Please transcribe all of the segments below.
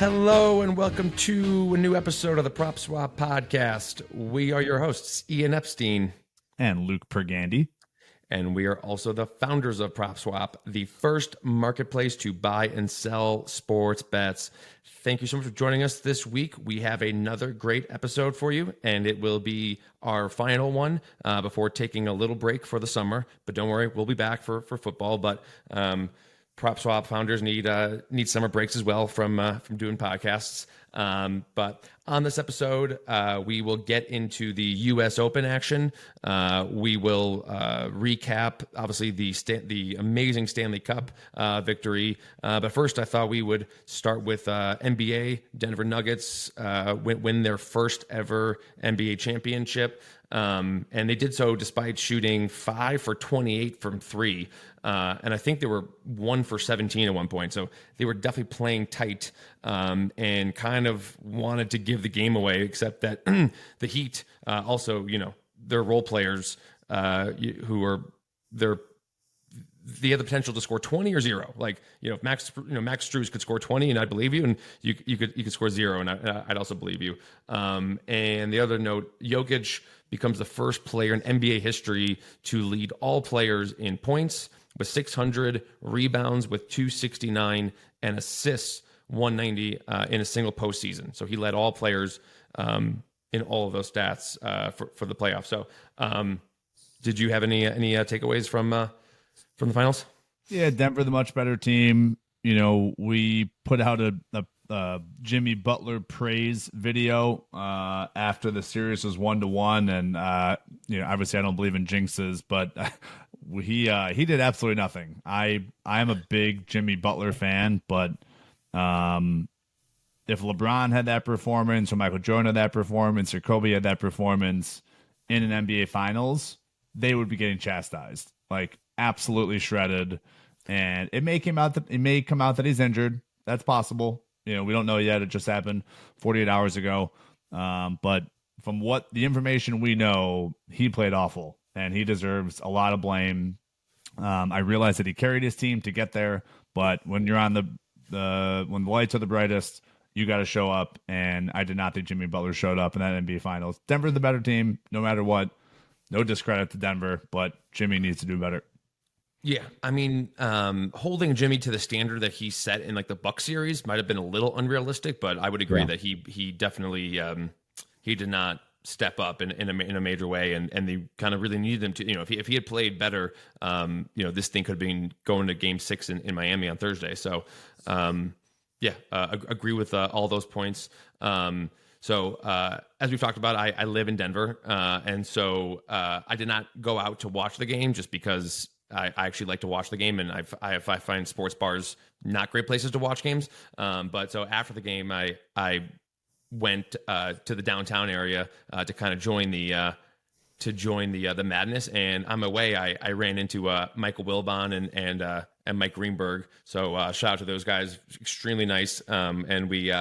Hello and welcome to a new episode of the PropSwap podcast. We are your hosts, Ian Epstein and Luke Pergande. And we are also the founders of PropSwap, the first marketplace to buy and sell sports bets. Thank you so much for joining us this week. We have another great episode for you, and it will be our final one uh, before taking a little break for the summer. But don't worry, we'll be back for for football. But um, PropSwap founders need uh, need summer breaks as well from uh, from doing podcasts. Um, but on this episode, uh, we will get into the U.S. Open action. Uh, we will uh, recap, obviously, the the amazing Stanley Cup uh, victory. But first, I thought we would start with NBA. Denver Nuggets win, win their first ever NBA championship. Um, and they did so despite shooting five for 28 from three. Uh, and I think they were one for 17 at one point. So they were definitely playing tight um, and kind of wanted to give the game away, except that the Heat uh, also, you know, their role players uh, who are, they're, they have the potential to score 20 or zero. Like, you know, if Max, you know, Max Strus could score 20 and I believe you, and you, you could, you could score zero and I, would also believe you. Um, and the other note, Jokic becomes the first player in NBA history to lead all players in points with 600 rebounds with 269 and assists 190 uh, in a single postseason. So he led all players um, in all of those stats uh, for for the playoffs. So, um, did you have any any uh, takeaways from uh, from the finals? Yeah, Denver, the much better team. You know, we put out a, a Jimmy Butler praise video uh, after the series was one to one, and uh, you know, obviously I don't believe in jinxes, but he uh, he did absolutely nothing. I I am a big Jimmy Butler fan, but um, if LeBron had that performance, or Michael Jordan had that performance, or Kobe had that performance in an NBA Finals, they would be getting chastised, like absolutely shredded. And it may come out that it may come out that he's injured. That's possible. You know, we don't know yet. It just happened 48 hours ago. Um, but from what the information we know, he played awful and he deserves a lot of blame. Um, I realize that he carried his team to get there, but when you're on the the when the lights are the brightest, you got to show up. And I did not think Jimmy Butler showed up in that NBA Finals. Denver the better team, no matter what. No discredit to Denver, but Jimmy needs to do better. Yeah, I mean, um, holding Jimmy to the standard that he set in like the Buck series might have been a little unrealistic, but I would agree yeah. that he he definitely um, he did not step up in, in a, in a major way, and and they kind of really needed him to. You know, if he if he had played better, um, you know, this thing could have been going to Game Six in, in Miami on Thursday. So, um, yeah, uh, agree with uh, all those points. Um, so uh, as we've talked about, I, I live in Denver, uh, and so uh, I did not go out to watch the game just because I, I, actually like to watch the game, and I've, I, I find sports bars not great places to watch games. Um, but so after the game, I I went uh, to the downtown area uh, to kind of join the uh, to join the uh, the madness. And on my way, I, I ran into uh, Michael Wilbon and and uh, and Mike Greenberg. So shout out to those guys, extremely nice. Um, and we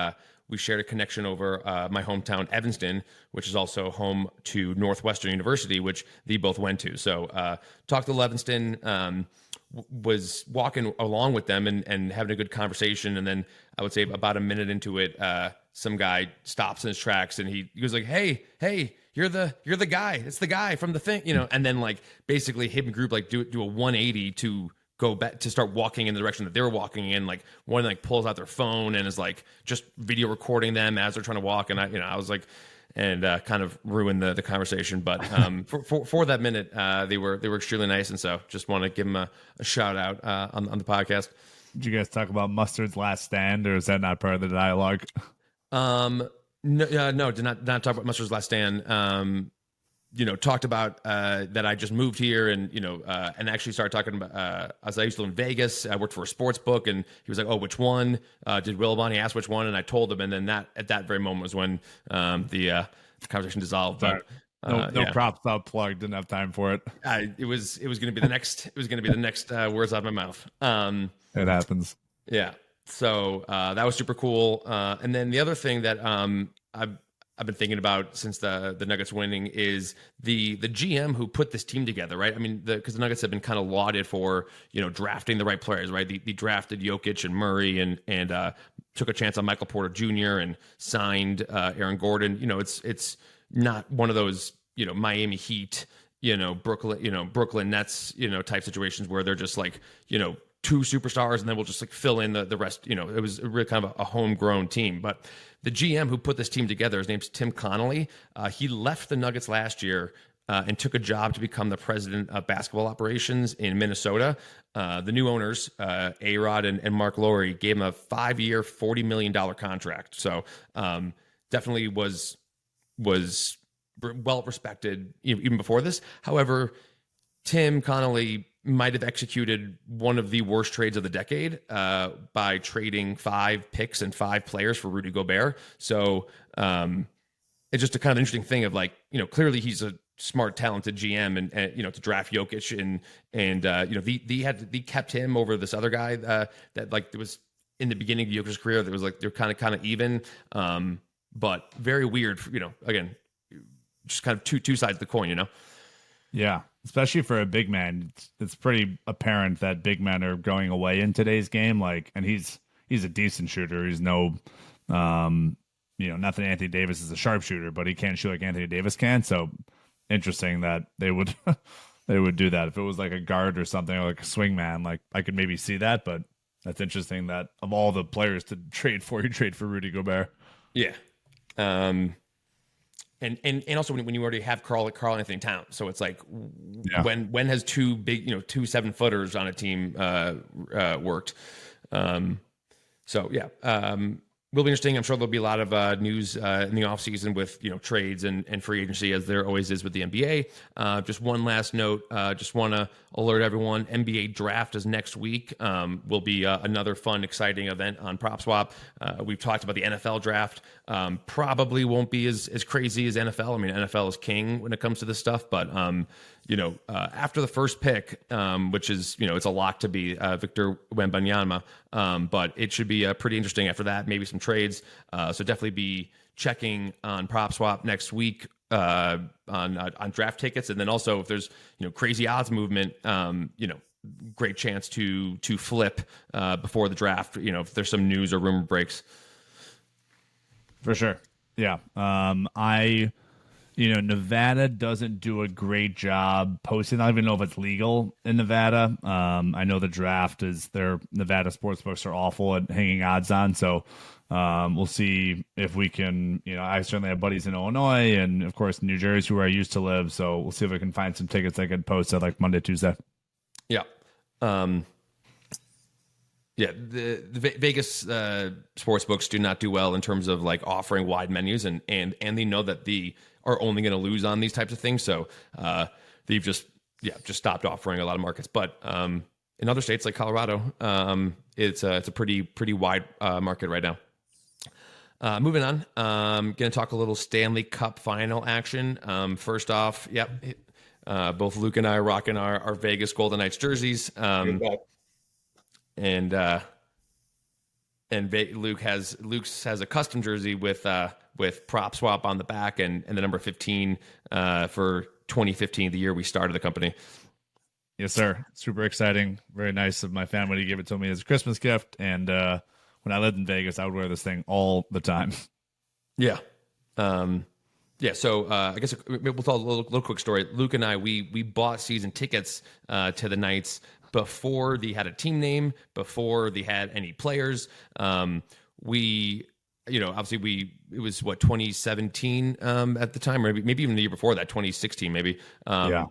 we shared a connection over uh, my hometown, Evanston, which is also home to Northwestern University, which they both went to. So, uh, talked to Evanston, um, w- was walking along with them and, and having a good conversation. And then I would say about a minute into it, uh, some guy stops in his tracks and he, he was like, "Hey, hey, you're the you're the guy. It's the guy from the thing, you know." And then like basically him group like do do a 180 to go back to start walking in the direction that they were walking in. Like one like pulls out their phone and is like just video recording them as they're trying to walk. And I, you know, I was like, and uh, kind of ruined the, the conversation. But um, for, for, for that minute, uh, they were they were extremely nice, and so just want to give them a, a shout out uh, on on the podcast. Did you guys talk about Mustard's last stand, or is that not part of the dialogue? Um, no, uh, no, did not did not talk about Mustard's last stand. Um, you know, talked about uh, that I just moved here and, you know, uh, and actually started talking about, uh, as I used to live in Vegas, I worked for a sports book and he was like, oh, which one? Uh, did Wilbon? He asked which one. And I told him. And then that, at that very moment was when um, the, uh, conversation dissolved. But, no, uh, no yeah. PropSwap plugged. Didn't have time for it. I, it was, it was going to be the next, it was going to be the next words out of my mouth. Um, it happens. Yeah. So that was super cool. and then the other thing that um, I've, I've been thinking about since the the Nuggets winning is the the GM who put this team together, right? I mean, because the, the, Nuggets have been kind of lauded for you know drafting the right players, right? They, drafted Jokic and Murray and and uh, took a chance on Michael Porter Jr. and signed uh, Aaron Gordon. You know, it's it's not one of those you know Miami Heat, you know Brooklyn, you know Brooklyn Nets, you know type situations where they're just like you know two superstars and then we'll just like fill in the the rest. You know, it was really kind of a, a homegrown team, but. The GM who put this team together, his name's Tim Connolly. Uh, he left the Nuggets last year uh, and took a job to become the president of basketball operations in Minnesota. Uh, the new owners, uh, A Rod and, and, Marc Lore, gave him a five year, $40 million contract. So um, definitely was was well respected even before this. However, Tim Connolly might have executed one of the worst trades of the decade uh, by trading five picks and five players for Rudy Gobert. So um, it's just a kind of interesting thing of like, you know, clearly he's a smart, talented GM, and, and you know to draft Jokic and and uh, you know the the had the kept him over this other guy uh, that like was in the beginning of Jokic's career. That was like they're kind of kind of even, um, but very weird. You know, again, just kind of two two sides of the coin. You know. Yeah, especially for a big man, it's, it's pretty apparent that big men are going away in today's game. Like, and he's he's a decent shooter. He's no, um, you know, not that Anthony Davis is a sharpshooter, but he can't shoot like Anthony Davis can. So interesting that they would they would do that. If it was like a guard or something, or like a swing man, like I could maybe see that. But that's interesting that of all the players to trade for, you trade for Rudy Gobert. Yeah. Um, and and and also when, when you already have Carl Karl-Anthony Town, so it's like yeah. when when has two big you know two seven footers on a team uh, uh, worked? Um, so yeah, um, will be interesting. I'm sure there'll be a lot of uh, news uh, in the offseason with you know trades and, and free agency as there always is with the NBA. Uh, just one last note. Uh, just want to alert everyone: NBA draft is next week. Um, will be uh, another fun, exciting event on PropSwap. Uh, we've talked about the NFL draft. Um, probably won't be as as crazy as NFL. I mean, NFL is king when it comes to this stuff, but um, you know, uh, after the first pick, um, which is, you know, it's a lock to be uh, Victor Wembanyama, um, but it should be uh, pretty interesting after that. Maybe some trades. Uh, so definitely be checking on PropSwap next week uh, on uh, on draft tickets, and then also if there's you know crazy odds movement, um, you know, great chance to to flip before the draft. You know, if there's some news or rumor breaks. For sure, yeah. Um, I you know, Nevada doesn't do a great job posting. I don't even know if it's legal in Nevada. Um, I know the draft is their Nevada sports books are awful at hanging odds on. So um, we'll see if we can, you know, I certainly have buddies in Illinois and of course New Jersey where I used to live. So we'll see if we can find some tickets I could post at like Monday, Tuesday. Yeah. Um, yeah, the, the Vegas uh, sports books do not do well in terms of like offering wide menus, and and and they know that the are only going to lose on these types of things. So uh, they've just yeah just stopped offering a lot of markets. But um, in other states like Colorado, um, it's a, it's a pretty pretty wide uh, market right now. Uh, moving on, um, going to talk a little Stanley Cup final action. Um, first off, yep, uh, both Luke and I are rocking our, our Vegas Golden Knights jerseys. Um, and uh, and Luke has Luke's has a custom jersey with uh, with PropSwap on the back and and the number 15 uh, for 2015, the year we started the company. Yes, sir. Super exciting. Very nice of my family to give it to me as a Christmas gift. And uh, when I lived in Vegas, I would wear this thing all the time. Yeah. Um, yeah, so uh, I guess we'll tell a little, little, quick story. Luke and I, we we bought season tickets uh, to the Knights before they had a team name, before they had any players. Um, we, you know, obviously we it was what 2017 um, at the time, or maybe, maybe even the year before that, 2016 maybe. Um, yeah,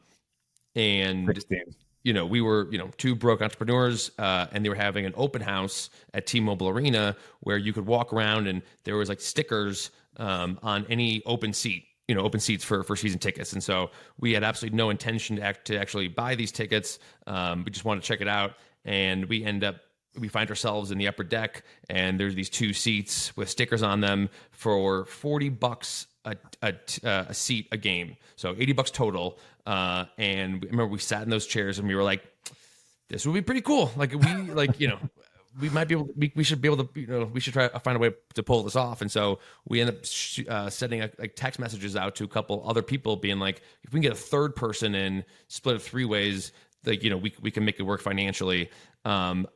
and 16. you know we were you know two broke entrepreneurs, uh, and they were having an open house at T-Mobile Arena where you could walk around and there was like stickers um, on any open seat you know open seats for for season tickets. And so we had absolutely no intention to, act, to actually buy these tickets. Um, we just wanted to check it out. And we end up we find ourselves in the upper deck and there's these two seats with stickers on them for 40 bucks a, a, uh, a seat a game. So 80 bucks total. Uh, and remember we sat in those chairs and we were like this would be pretty cool. Like we like you know we might be able. We, we should be able to. You know, we should try to find a way to pull this off. And so we end up sh- uh, sending a, like text messages out to a couple other people, being like, if we can get a third person in, split it three ways, like you know, we we can make it work financially. Um,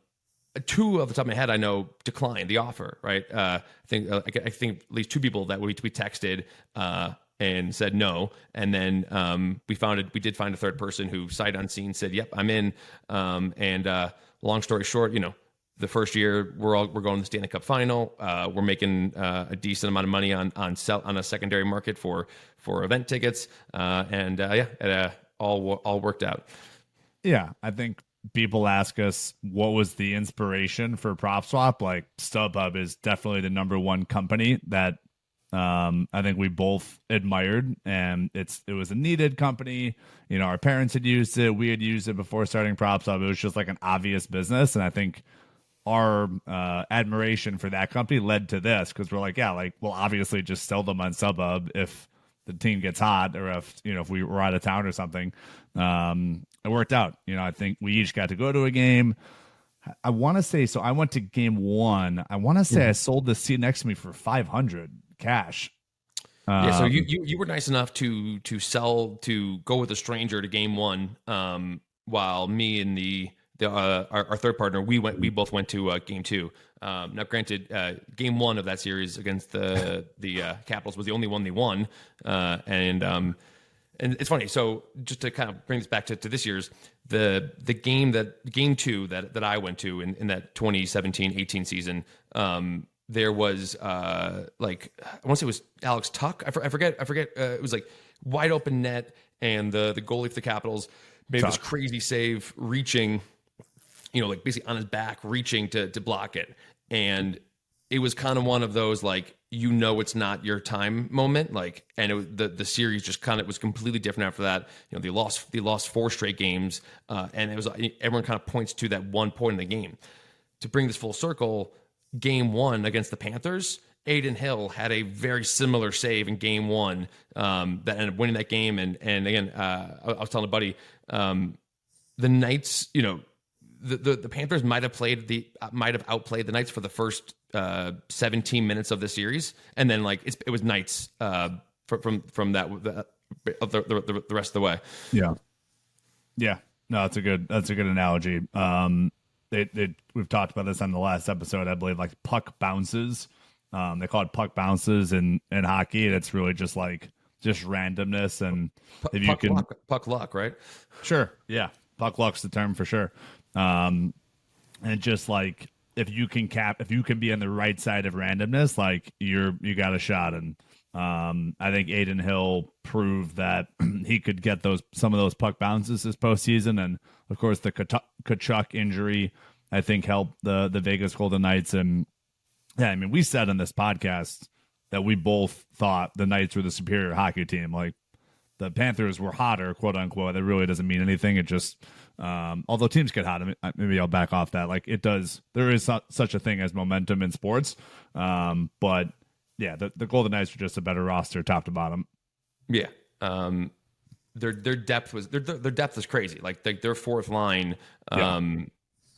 two of the top of my head I know declined the offer. Right, uh, I think uh, I think at least two people that we we texted. Uh, and said no. And then um, we found it. We did find a third person who, sight unseen, said, "Yep, I'm in." Um, and uh, long story short, you know, the first year we're all we're going to the Stanley Cup final. Uh, we're making uh, a decent amount of money on on sell on a secondary market for for event tickets, uh, and uh, yeah, it uh, all all worked out. Yeah, I think people ask us what was the inspiration for PropSwap like stubhub is definitely the number one company that um, I think we both admired, and it's it was a needed company. You know, our parents had used it, we had used it before starting PropSwap. It was just like an obvious business, and I think our uh, admiration for that company led to this because we're like, yeah, like we'll obviously just sell them on StubHub if the team gets hot or if you know if we were out of town or something. Um, it worked out. You know, I think we each got to go to a game. I want to say so. I went to game one. I want to say mm-hmm. I sold the seat next to me for five hundred cash. Um, yeah, so you, um, you you were nice enough to to sell to go with a stranger to game one, um, while me and the the uh, our, our, third partner we went we both went to uh, game two. Um, now, granted, uh, game one of that series against the the uh, Capitals was the only one they won, uh, and um, and it's funny. So just to kind of bring this back to, to this year's the the game that game two that that I went to in, in that 2017-18 season. Um, there was uh, like I want to say it was Alex Tuch. I, for, I forget. I forget. Uh, it was like wide open net, and the the goalie for the Capitals made Tuch. this crazy save, reaching, you know, like basically on his back, reaching to to block it, and it was kind of one of those like you know it's not your time moment like and it, the the series just kind of was completely different after that. You know they lost they lost four straight games uh, and it was everyone kind of points to that one point in the game. To bring this full circle game one against the Panthers, Adin Hill had a very similar save in game one um, that ended up winning that game. And and again, uh, I, was telling a buddy, um, the Knights, you know, the, the, the Panthers might have played the uh, might have outplayed the Knights for the first uh, 17 minutes of the series, and then like it was Knights uh, from from that the, the, the rest of the way. Yeah, yeah. No, that's a good that's a good analogy. Um, it, it, we've talked about this on the last episode, I believe, like puck bounces. Um, they call it puck bounces in, in hockey, and it's really just like just randomness and P- if you can luck, puck luck, right? Sure, yeah, puck luck's the term for sure. Um, and just like if you can cap, if you can be on the right side of randomness, like you're you got a shot. And um, I think Adin Hill proved that he could get those some of those puck bounces this postseason, and of course, the Tkachuk injury, I think, helped the the Vegas Golden Knights. And yeah, I mean, we said in this podcast that we both thought the Knights were the superior hockey team. Like the Panthers were hotter, quote unquote. That really doesn't mean anything. It just, um, although teams get hot, maybe I'll back off that. Like it does, there is such a thing as momentum in sports. Um, but yeah, the, the Golden Knights are just a better roster, top to bottom. Yeah. Um, their their depth was their their depth is crazy. Like their, their fourth line, um.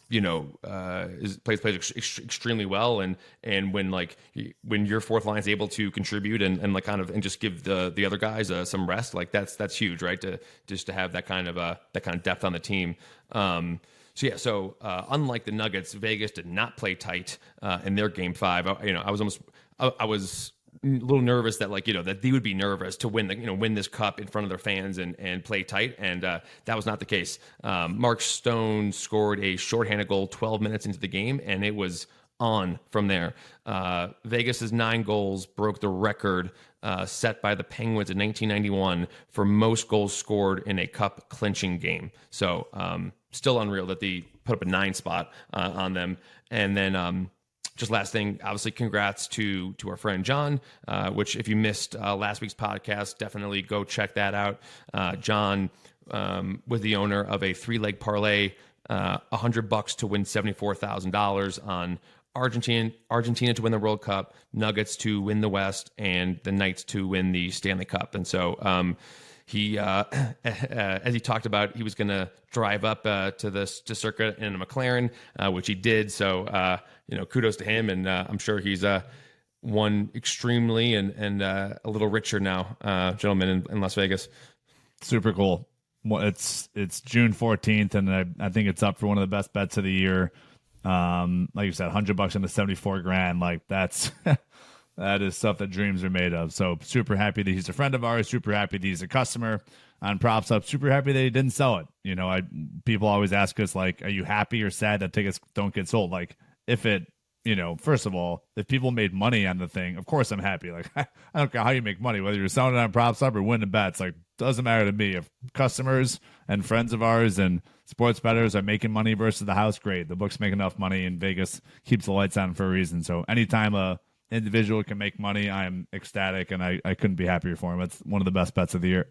You know, uh, is plays plays ex- extremely well. And and when like when your fourth line is able to contribute and, and like kind of and just give the the other guys uh, some rest, like that's that's huge, right? To just to have that kind of uh that kind of depth on the team. Um, so yeah, so uh, unlike the Nuggets, Vegas did not play tight uh, in their game five. I, you know, I was almost I, I was little nervous that like you know that they would be nervous to win the you know win this cup in front of their fans and and play tight and uh, that was not the case. Um, Mark Stone scored a shorthanded goal 12 minutes into the game and it was on from there. Uh, Vegas's nine goals broke the record uh, set by the Penguins in 1991 for most goals scored in a cup clinching game. So um, still unreal that they put up a nine spot uh, on them. And then um, just last thing, obviously, congrats to to our friend John. Uh, which, if you missed uh, last week's podcast, definitely go check that out. Uh, John um, was the owner of a three leg parlay, uh, a hundred bucks to win seventy four thousand dollars on Argentina, Argentina to win the World Cup, Nuggets to win the West, and the Knights to win the Stanley Cup. And so. Um, he uh, as he talked about he was going to drive up uh, to this to circuit in a McLaren, uh, which he did. So uh, you know, kudos to him, and uh, I'm sure he's uh, one extremely and and a little richer now, gentleman in, in, Las Vegas. Super cool. Well, it's it's June 14th, and I, I think it's up for one of the best bets of the year. Um, like you said, hundred bucks into seventy four grand. Like that's that is stuff that dreams are made of. So super happy that he's a friend of ours. Super happy that he's a customer on PropSwap. Super happy that he didn't sell it. You know, I people always ask us like, are you happy or sad that tickets don't get sold? Like if it you know, first of all, if people made money on the thing, of course I'm happy. Like I don't care how you make money, whether you're selling it on PropSwap or winning bets. Like doesn't matter to me. If customers and friends of ours and sports bettors are making money versus the house, great. The books make enough money, and Vegas keeps the lights on for a reason. So anytime a individual can make money, I'm ecstatic, and I, I couldn't be happier for him. It's one of the best bets of the year.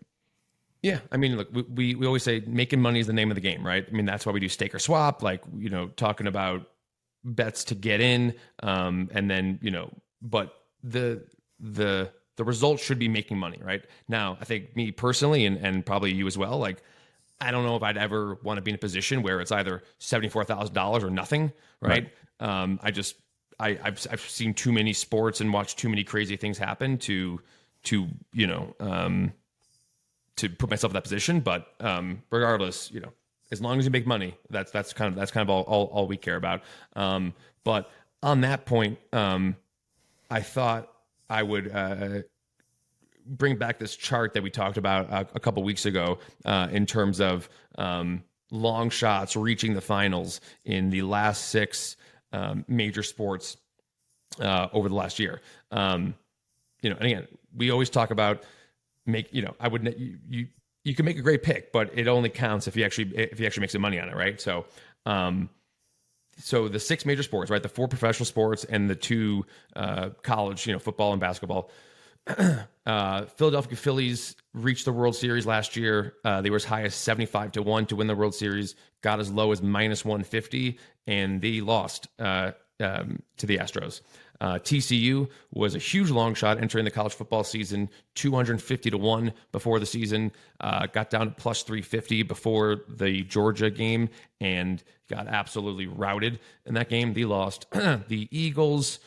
Yeah, I mean, look, we, we always say making money is the name of the game, right? I mean, that's why we do stake or swap, like you know, talking about bets to get in, um, and then you know, but the the the result should be making money, right? Now, I think me personally, and and probably you as well, like I don't know if I'd ever want to be in a position where it's either seventy four thousand dollars or nothing, right? right. Um, I just I, have I've seen too many sports and watched too many crazy things happen to to you know um, to put myself in that position. But um, regardless, you know, as long as you make money, that's that's kind of that's kind of all all, all we care about. Um, but on that point, um, I thought I would uh, bring back this chart that we talked about a, a couple weeks ago uh, in terms of um, long shots reaching the finals in the last six um, major sports uh, over the last year. Um, you know, and again, we always talk about make. You know, I would you, you you can make a great pick, but it only counts if you actually if you actually make some money on it, right? So. Um, so the six major sports, right? The four professional sports and the two uh, college, you know, football and basketball. uh, Philadelphia Phillies reached the World Series last year. Uh, they were as high as 75 to 1 to win the World Series, got as low as minus 150, and they lost uh, um, to the Astros. Uh, TCU was a huge long shot entering the college football season, 250 to 1 before the season, uh, got down to plus 350 before the Georgia game, and got absolutely routed in that game. They lost. the Eagles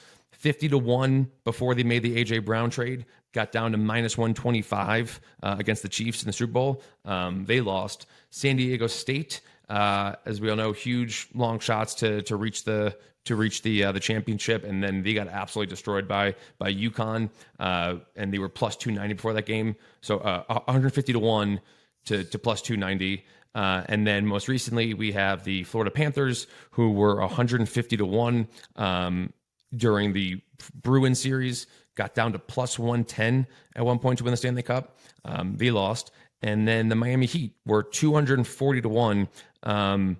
50 to 1 before they made the AJ Brown trade. Got down to minus 125 uh, against the Chiefs in the Super Bowl. Um, they lost. San Diego State, uh, as we all know, huge long shots to to reach the to reach the uh, the championship, and then they got absolutely destroyed by by UConn, uh, and they were plus 290 before that game. So 150 uh, to one to to plus 290. Uh, and then most recently, we have the Florida Panthers, who were 150 to 1 um, during the Bruin series, got down to plus 110 at one point to win the Stanley Cup. Um, they lost. And then the Miami Heat were 240 to 1 um,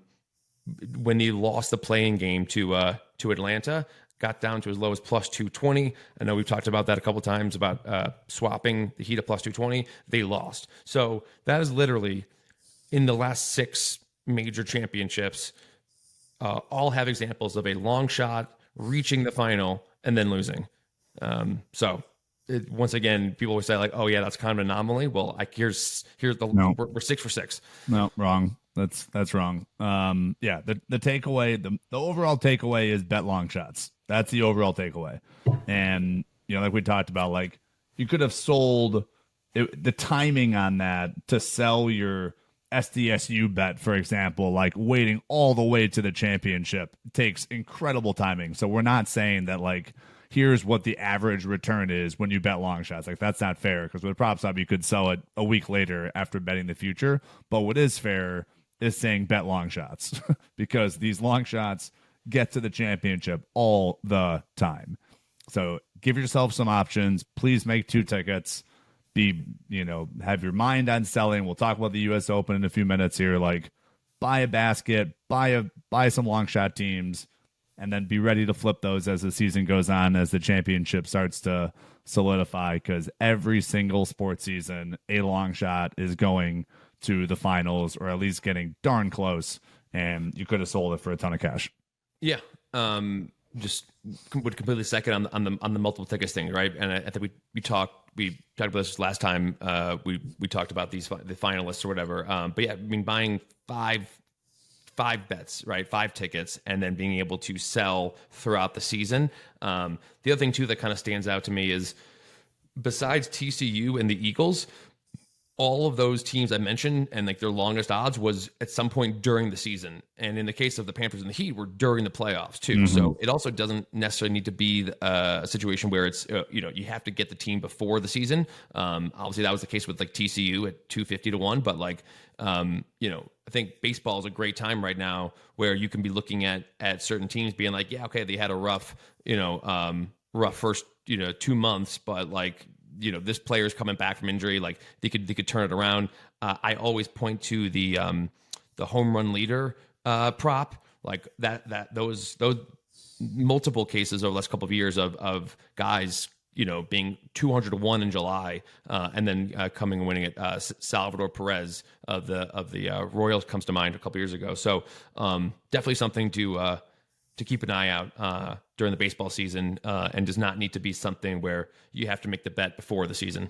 when they lost the play-in game to uh, to Atlanta. Got down to as low as plus 220. I know we've talked about that a couple times about uh, swapping the Heat at plus 220. They lost. So that is literally in the last six major championships, uh, all have examples of a long shot reaching the final and then losing. Um, so it, once again, people will say like, "Oh yeah, that's kind of an anomaly." Well, I, here's here's the no. we're, we're, six for six. No, wrong. That's that's wrong. Um, yeah, the the takeaway, the the overall takeaway is bet long shots. That's the overall takeaway. And you know, like we talked about, like you could have sold it, the timing on that to sell your SDSU bet, for example, like waiting all the way to the championship takes incredible timing. So we're not saying that like here's what the average return is when you bet long shots. Like that's not fair because with a prop up you could sell it a week later after betting the future. But what is fair is saying bet long shots because these long shots get to the championship all the time. So give yourself some options. Please make two tickets be you know have your mind on selling. We'll talk about the us open in a few minutes here. Like buy a basket buy a buy some long shot teams and then be ready to flip those as the season goes on as the championship starts to solidify because every single sports season a long shot is going to the finals or at least getting darn close and you could have sold it for a ton of cash. Yeah um just would completely second on the on the on the multiple tickets thing, right? And I, I think we we talked we talked about this last time. Uh, we we talked about these the finalists or whatever. Um, but yeah, I mean buying five five bets, right? Five tickets, and then being able to sell throughout the season. Um, the other thing too that kind of stands out to me is besides TCU and the Eagles, all of those teams I mentioned and like their longest odds was at some point during the season. And in the case of the Panthers and the Heat, were during the playoffs too. Mm-hmm. So it also doesn't necessarily need to be uh, a situation where it's uh, you know you have to get the team before the season. Um, obviously, that was the case with like TCU at two fifty to one, but like um, you know, I think baseball is a great time right now where you can be looking at at certain teams being like, yeah, okay, they had a rough you know um, rough first you know two months, but like you know this player's coming back from injury, like they could they could turn it around. Uh, I always point to the um, the home run leader uh, prop, like that that those those multiple cases over the last couple of years of of guys you know being 200 to 1 in July uh, and then uh, coming and winning it uh, Salvador Perez of the of the uh, Royals comes to mind a couple years ago so um, definitely something to uh, to keep an eye out uh, during the baseball season uh, and does not need to be something where you have to make the bet before the season.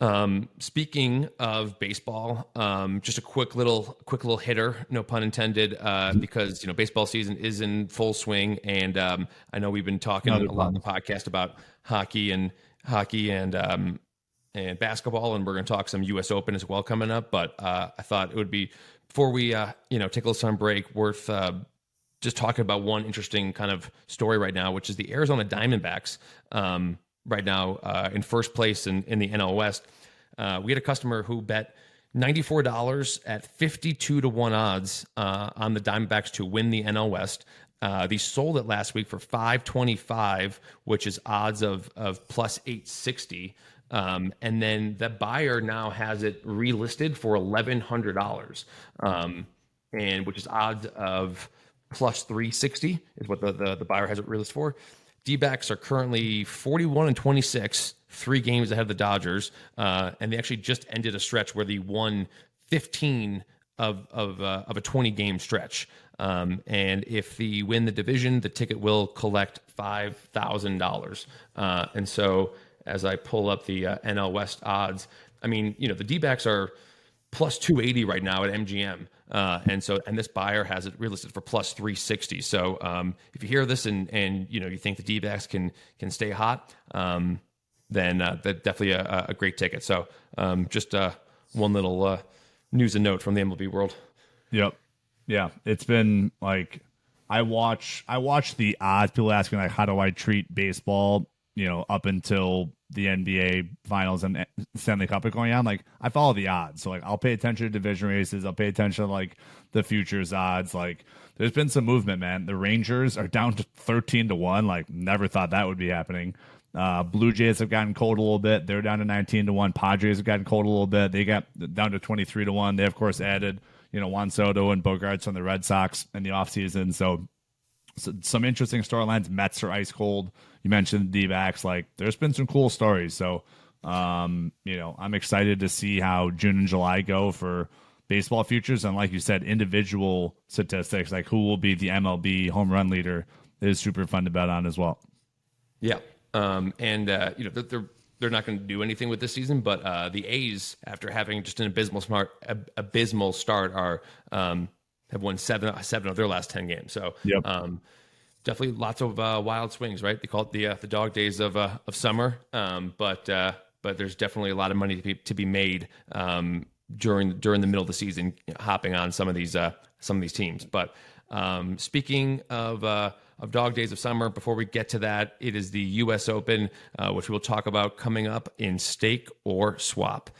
Um, speaking of baseball, um, just a quick little, quick little hitter, no pun intended, uh, because you know baseball season is in full swing, and um, I know we've been talking a lot on the podcast about hockey and hockey and um, and basketball, and we're going to talk some U.S. Open as well coming up. But uh, I thought it would be before we uh, you know take a little break, worth uh, just talking about one interesting kind of story right now, which is the Arizona Diamondbacks. Um, right now, uh, in first place in, in the NL West, uh, we had a customer who bet ninety-four dollars at fifty-two to one odds uh, on the Diamondbacks to win the NL West. Uh, they sold it last week for 525, which is odds of of plus 860. Um, and then the buyer now has it relisted for eleven hundred dollars, um, and which is odds of plus three sixty is what the, the, the buyer has it relisted for. D backs are currently forty one and twenty six, three games ahead of the Dodgers, uh, and they actually just ended a stretch where they won fifteen of of uh, of a twenty game stretch. Um, and if they win the division, the ticket will collect five thousand uh, dollars. And so as I pull up the uh, NL West odds. I mean, you know, the D backs are plus 280 right now at MGM. Uh, and so, and this buyer has it relisted for plus 360. So, um, if you hear this and, and, you know, you think the D backs can, can stay hot, um, then, uh, that's definitely a, a, great ticket. So, um, just, uh, one little, uh, news and note from the MLB world. Yep. Yeah. It's been like, I watch, I watch the odds. People asking like, how do I treat baseball? You know, up until the NBA finals and Stanley Cup are going on, like I follow the odds. So like I'll pay attention to division races, I'll pay attention to like the futures odds. Like there's been some movement, man. The Rangers are down to 13 to 1. Like never thought that would be happening. Uh, Blue Jays have gotten cold a little bit. They're down to 19 to 1. Padres have gotten cold a little bit. They got down to 23 to 1. They of course added, you know, Juan Soto and Bogaerts on the Red Sox in the offseason. So, so some interesting storylines. Mets are ice cold you mentioned the backs. Like, there's been some cool stories. So, um, you know, I'm excited to see how June and July go for baseball futures. And like you said, individual statistics, like who will be the MLB home run leader, is super fun to bet on as well. Yeah. Um, and, uh, you know, they're, they're not going to do anything with this season, but uh, the A's, after having just an abysmal smart, ab- abysmal start, are um, have won seven seven of their last ten games. So, yep. um, definitely lots of uh, wild swings, right? They call it the uh, the dog days of uh, of summer, um, but uh, but there's definitely a lot of money to be to be made um, during during the middle of the season, hopping on some of these uh, some of these teams. But um, speaking of uh, of dog days of summer, before we get to that, it is the U.S. Open, which we'll talk about coming up in Stake or Swap.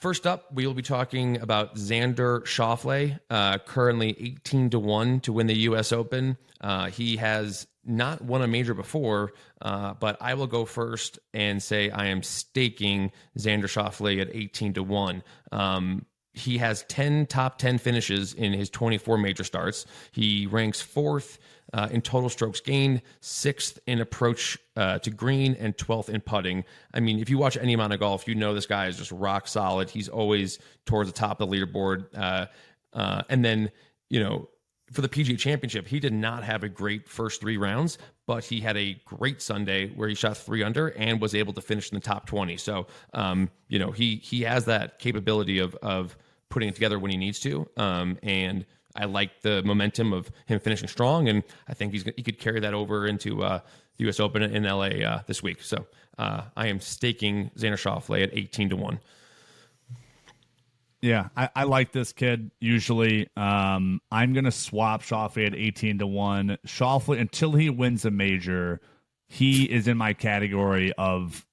First up, we will be talking about Xander Schauffele, uh, currently 18 to 1 to win the U.S. Open. Uh, he has not won a major before, uh, but I will go first and say I am staking Xander Schauffele at 18 to 1. Um, he has 10 top 10 finishes in his 24 major starts. He ranks fourth uh, in total strokes gained, sixth in approach uh, to green, and 12th in putting. I mean, if you watch any amount of golf, you know this guy is just rock solid. He's always towards the top of the leaderboard. Uh, uh and then, you know, for the PGA Championship, he did not have a great first three rounds, but he had a great Sunday where he shot three under and was able to finish in the top 20. So, um, you know, he he has that capability of of putting it together when he needs to. Um, and I like the momentum of him finishing strong, and I think he's he could carry that over into uh, the U.S. Open in L.A. Uh, this week. So uh, I am staking Xander Schauffele at eighteen to one. Yeah, I, I, like this kid usually. Um, I'm gonna swap Schauffele at 18 to 1. Schauffele until he wins a major, he is in my category of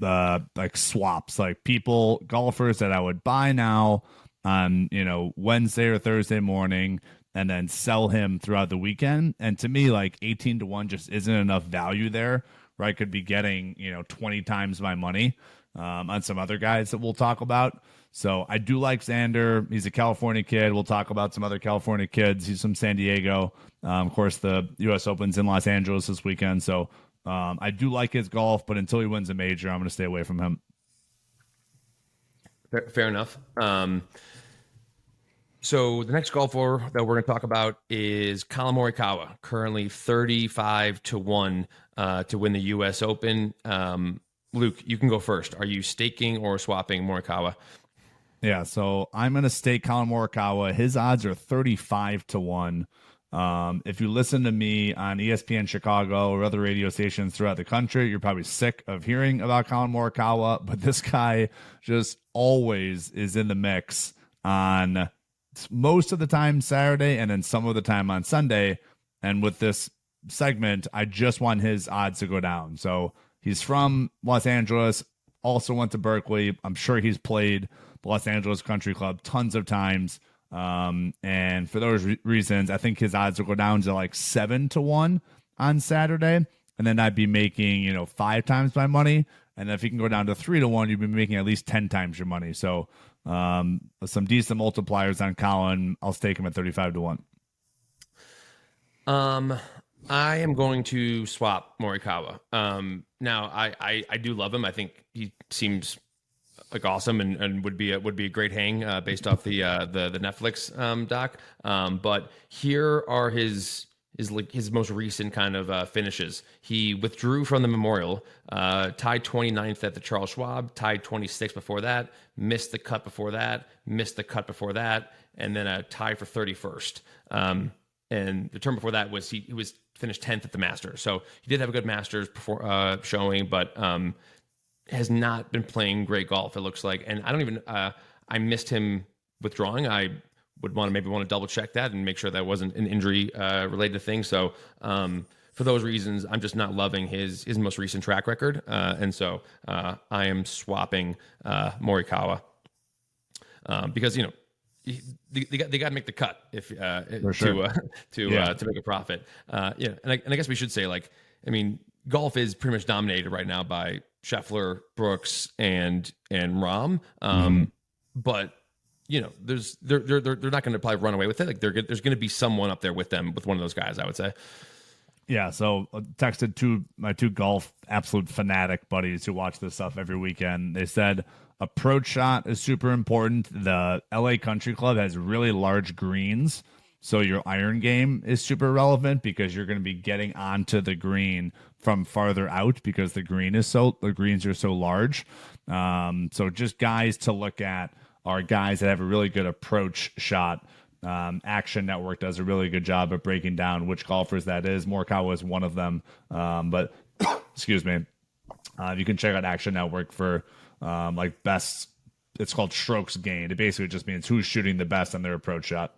the like swaps, like people golfers that I would buy now on, you know, Wednesday or Thursday morning and then sell him throughout the weekend. And to me, like 18 to 1 just isn't enough value there where I could be getting, you know, 20 times my money um, on some other guys that we'll talk about. So I do like Xander. He's a California kid. We'll talk about some other California kids. He's from San Diego. Um, of course, the U.S. Open's in Los Angeles this weekend. So um, I do like his golf, but until he wins a major, I'm going to stay away from him. Fair, fair enough. Um, so the next golfer that we're going to talk about is Collin Morikawa, currently 35 to 1 uh, to win the U.S. Open. Um, Luke, you can go first. Are you staking or swapping Morikawa? Yeah, so I'm going to stake Collin Morikawa. His odds are 35 to 1. Um, if you listen to me on ESPN Chicago or other radio stations throughout the country, you're probably sick of hearing about Collin Morikawa, but this guy just always is in the mix on most of the time Saturday and then some of the time on Sunday. And with this segment, I just want his odds to go down. So he's from Los Angeles, also went to Berkeley. I'm sure he's played Los Angeles Country Club tons of times. Um, and for those re- reasons, I think his odds will go down to like seven to one on Saturday. And then I'd be making, you know, five times my money. And if you can go down to three to one, you'd be making at least 10 times your money. So, um, some decent multipliers on Collin. I'll stake him at 35 to one. Um, I am going to swap Morikawa. Um, now I, I, I do love him. I think he seems like awesome and, and would be a, would be a great hang uh, based off the uh, the the Netflix um, doc. Um, but here are his his his most recent kind of uh, finishes. He withdrew from the Memorial, uh, tied 29th at the Charles Schwab, tied 26th before that, missed the cut before that, missed the cut before that, and then a tie for 31st. Um, and the term before that was he, he was finished 10th at the Masters. So he did have a good Masters before uh, showing, but um, has not been playing great golf. It looks like, and I don't even. Uh, I missed him withdrawing. I would want to maybe want to double check that and make sure that wasn't an injury uh, related thing. So um, for those reasons, I'm just not loving his his most recent track record, uh, and so uh, I am swapping uh, Morikawa um, because you know. They, they, got they got to make the cut if uh, sure. to uh, to yeah. to make a profit. yeah, and I, and I guess we should say like I mean golf is pretty much dominated right now by Scheffler, Brooks, and and Rahm. Um, mm-hmm. But you know, there's they're they're they're not going to probably run away with it. Like there's going to be someone up there with them with one of those guys. I would say. Yeah, so uh, texted two my two golf absolute fanatic buddies who watch this stuff every weekend. They said approach shot is super important. The LA Country Club has really large greens, so your iron game is super relevant because you're going to be getting onto the green from farther out because the green is so the greens are so large. Um, so just guys to look at are guys that have a really good approach shot. Um, Action Network does a really good job of breaking down which golfers that is. Morikawa is one of them. Um, but excuse me, uh, you can check out Action Network for um, like best. It's called strokes gained. It basically just means who's shooting the best on their approach shot.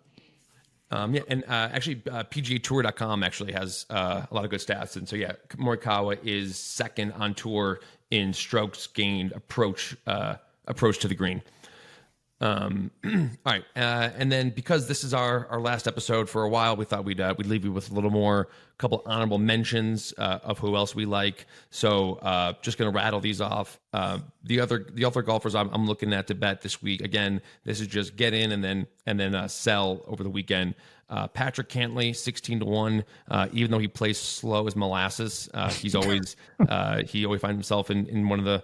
Um, yeah, and uh, actually, uh, PGAtour.com actually has uh, a lot of good stats, and so yeah, Morikawa is second on tour in strokes gained approach uh, approach to the green. Um, all right, uh, and then because this is our our last episode for a while, we thought we'd uh, we'd leave you with a little more, a couple honorable mentions uh, of who else we like. So uh, just gonna rattle these off. Uh, the other the other golfers I'm, I'm looking at to bet this week. Again, this is just get in and then and then uh, sell over the weekend. Uh, Patrick Cantlay, sixteen to one. Uh, even though he plays slow as molasses, uh, he's always uh, he always finds himself in, in one of the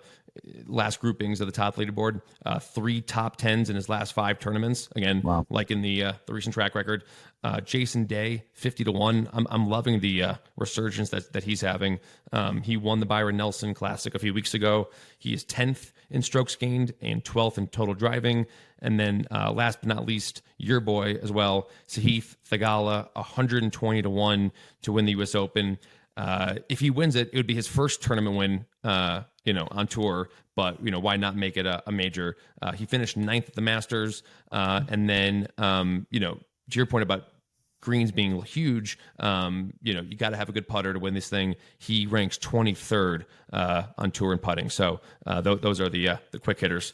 last groupings of the top leaderboard. Uh, three top tens in his last five tournaments. Again, wow. like in the uh, the recent track record. Uh, Jason Day, fifty to one. I'm I'm loving the uh, resurgence that that he's having. Um, he won the Byron Nelson Classic a few weeks ago. He is tenth in strokes gained and twelfth in total driving. And then uh, last but not least, your boy as well, Sahith Theegala, 120 to one to win the U.S. Open. Uh, if he wins it, it would be his first tournament win, uh, you know, on tour. But you know, why not make it a, a major? Uh, he finished ninth at the Masters, uh, and then um, you know, to your point about greens being huge, um, you know, you got to have a good putter to win this thing. He ranks 23rd uh, on tour and putting. So uh, th- those are the the quick hitters.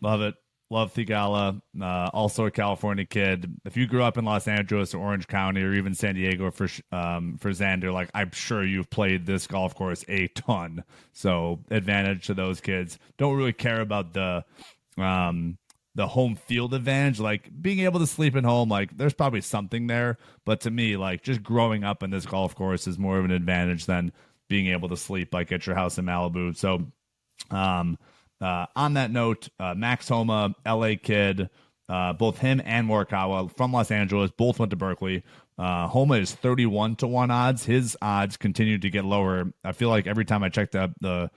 Love it. Love Theegala, uh, also a California kid. If you grew up in Los Angeles or Orange County or even San Diego for um, for Xander, like I'm sure you've played this golf course a ton. So advantage to those kids. Don't really care about the um, the home field advantage, like being able to sleep at home. Like there's probably something there, but to me, like just growing up in this golf course is more of an advantage than being able to sleep like at your house in Malibu. So, um uh, on that note, uh, Max Homa, LA kid, uh, both him and Morikawa from Los Angeles, both went to Berkeley. Uh, Homa is 31 to 1 odds. His odds continue to get lower. I feel like every time I check the, the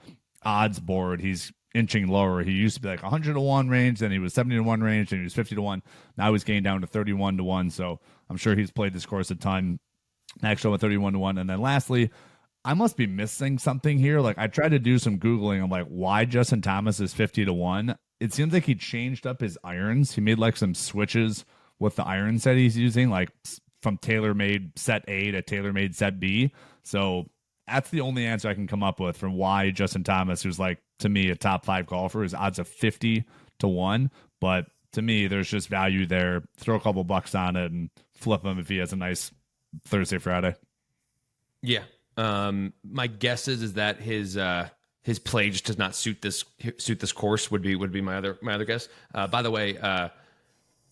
odds board, he's inching lower. He used to be like 100 to 1 range, then he was 70 to 1 range, then he was 50 to 1. Now he's getting down to 31 to 1. So I'm sure he's played this course a ton. Max Homa 31 to 1. And then lastly, I must be missing something here. Like I tried to do some googling. I'm like, why Justin Thomas is fifty to one? It seems like he changed up his irons. He made like some switches with the irons that he's using, like from TaylorMade set A to TaylorMade set B. So that's the only answer I can come up with from why Justin Thomas, who's like to me a top five golfer, is odds of fifty to one. But to me, there's just value there. Throw a couple bucks on it and flip him if he has a nice Thursday Friday. Yeah, um, my guess is is that his uh, his play just does not suit this suit this course. Would be would be my other my other guess. Uh, by the way, uh,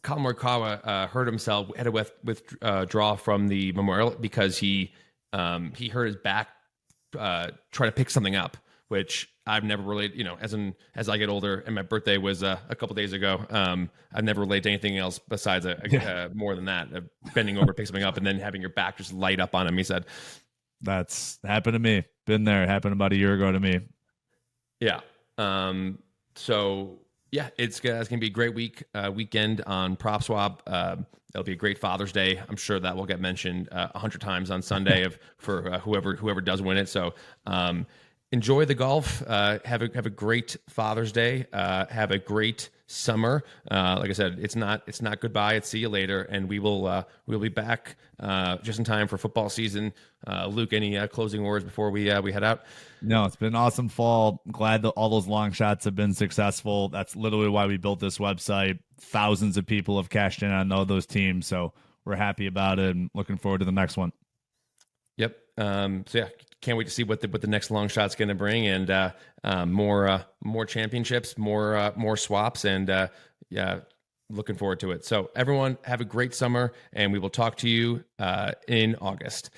Collin Morikawa uh, hurt himself had a with withdraw uh, from the Memorial because he um, he hurt his back uh, trying to pick something up, which I've never related. You know, as in as I get older, and my birthday was uh, a couple days ago. Um, I've never related to anything else besides a, a, yeah. uh, more than that, uh, bending over, pick something up, and then having your back just light up on him. He said, that's happened to me. Been there. Happened about a year ago to me. Yeah. Um. So yeah, it's, uh, it's gonna be a great week uh, weekend on PropSwap. Uh, it'll be a great Father's Day. I'm sure that will get mentioned uh, a uh, hundred times on Sunday of for uh, whoever whoever does win it. So um, enjoy the golf. Uh, have a have a great Father's Day. Uh, have a great summer. Uh, like I said, it's not it's not goodbye. It's see you later, and we will uh, we'll be back uh, just in time for football season. Uh, Luke, any uh, closing words before we uh, we head out? No, it's been an awesome fall. glad that all those long shots have been successful. That's literally why we built this website. Thousands of people have cashed in on all those teams, so we're happy about it and looking forward to the next one. Yep. Um, so yeah, can't wait to see what the what the next long shot's going to bring, and uh, uh, more uh, more championships, more uh, more swaps, and uh, yeah, looking forward to it. So everyone, have a great summer, and we will talk to you uh, in August.